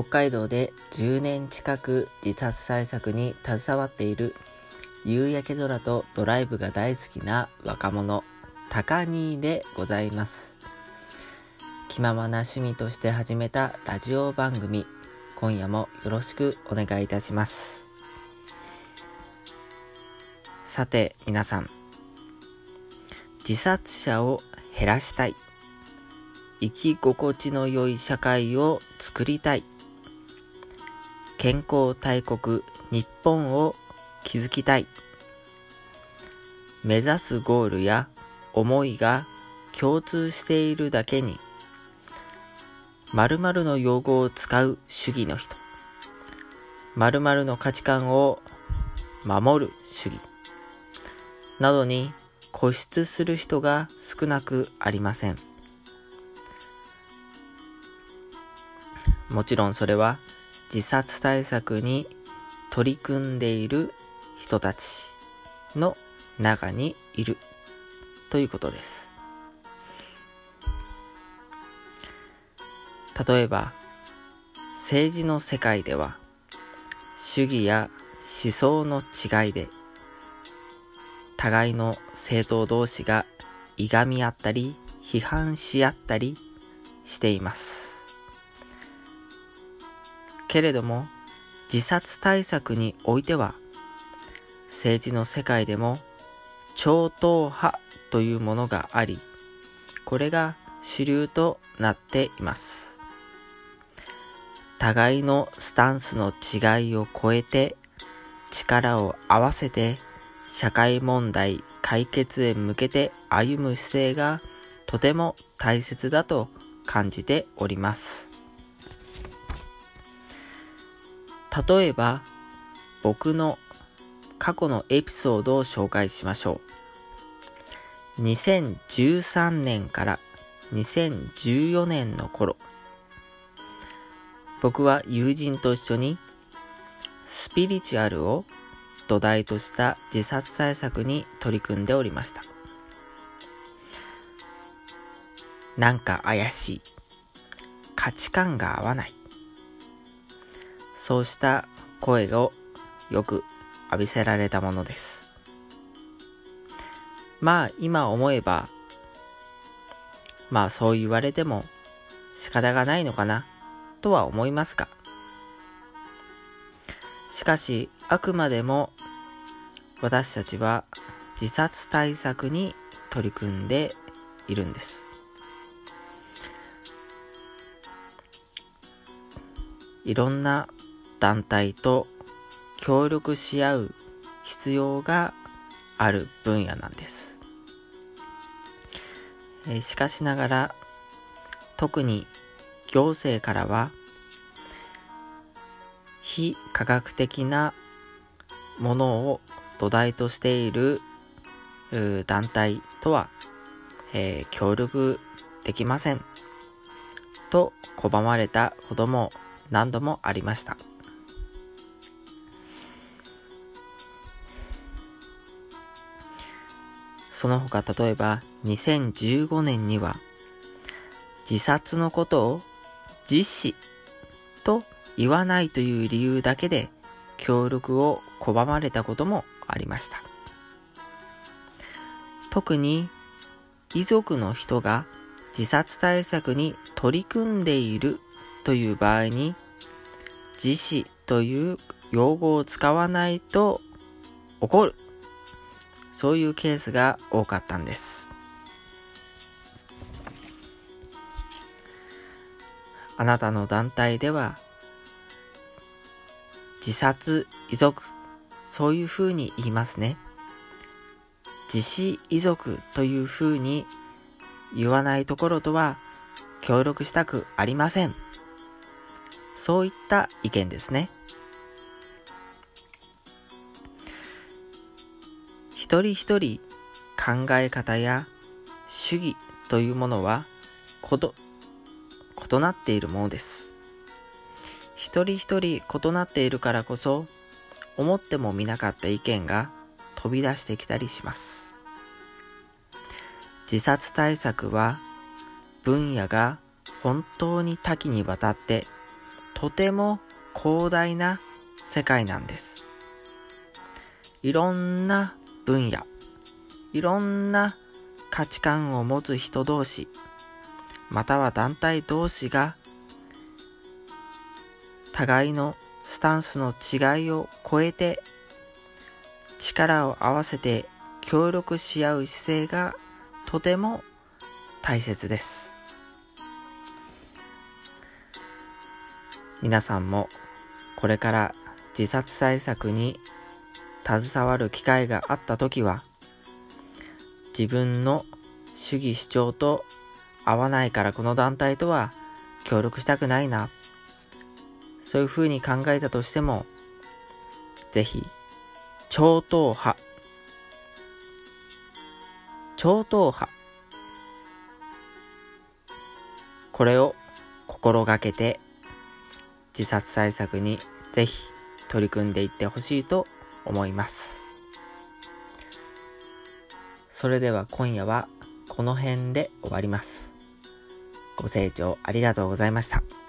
北海道で10年近く自殺対策に携わっている夕焼け空とドライブが大好きな若者、高兄でございます。気ままな趣味として始めたラジオ番組、今夜もよろしくお願いいたします。さて皆さん、自殺者を減らしたい。生き心地の良い社会を作りたい。健康大国日本を築きたい。目指すゴールや思いが共通しているだけに、〇〇の用語を使う主義の人、〇〇の価値観を守る主義、などに固執する人が少なくありません。もちろんそれは自殺対策に取り組んでいる人たちの中にいるということです。例えば、政治の世界では、主義や思想の違いで、互いの政党同士がいがみ合ったり、批判し合ったりしています。けれども、自殺対策においては、政治の世界でも超党派というものがあり、これが主流となっています。互いのスタンスの違いを超えて力を合わせて社会問題解決へ向けて歩む姿勢がとても大切だと感じております。例えば、僕の過去のエピソードを紹介しましょう。2013年から2014年の頃、僕は友人と一緒にスピリチュアルを土台とした自殺対策に取り組んでおりました。なんか怪しい。価値観が合わない。そうした声をよく浴びせられたものです。まあ今思えば、まあそう言われても仕方がないのかなとは思いますが、しかしあくまでも私たちは自殺対策に取り組んでいるんです。いろんな団体と協力し合う必要がある分野なんです。えしかしながら特に行政からは非科学的なものを土台としている団体とは、えー、協力できませんと拒まれたことも何度もありました。その他例えば2015年には自殺のことを実施と言わないという理由だけで協力を拒まれたこともありました。特に遺族の人が自殺対策に取り組んでいるという場合に自死という用語を使わないと怒るそういうケースが多かったんです。あなたの団体では、自殺遺族、そういうふうに言いますね。自死遺族というふうに言わないところとは協力したくありません。そういった意見ですね。一人一人考え方や主義というものはこと異なっているものです。一人一人異なっているからこそ思ってもみなかった意見が飛び出してきたりします。自殺対策は分野が本当に多岐にわたってとても広大な世界なんです。いろんな分野、いろんな価値観を持つ人同士、または団体同士が互いのスタンスの違いを超えて力を合わせて協力し合う姿勢がとても大切です。皆さんもこれから自殺対策に携わる機会があった時は自分の主義主張と合わないからこの団体とは協力したくないな。そういうふうに考えたとしてもぜひ超党派。超党派。これを心がけて自殺対策にぜひ取り組んでいってほしいと思います。それでは今夜はこの辺で終わります。ご清聴ありがとうございました。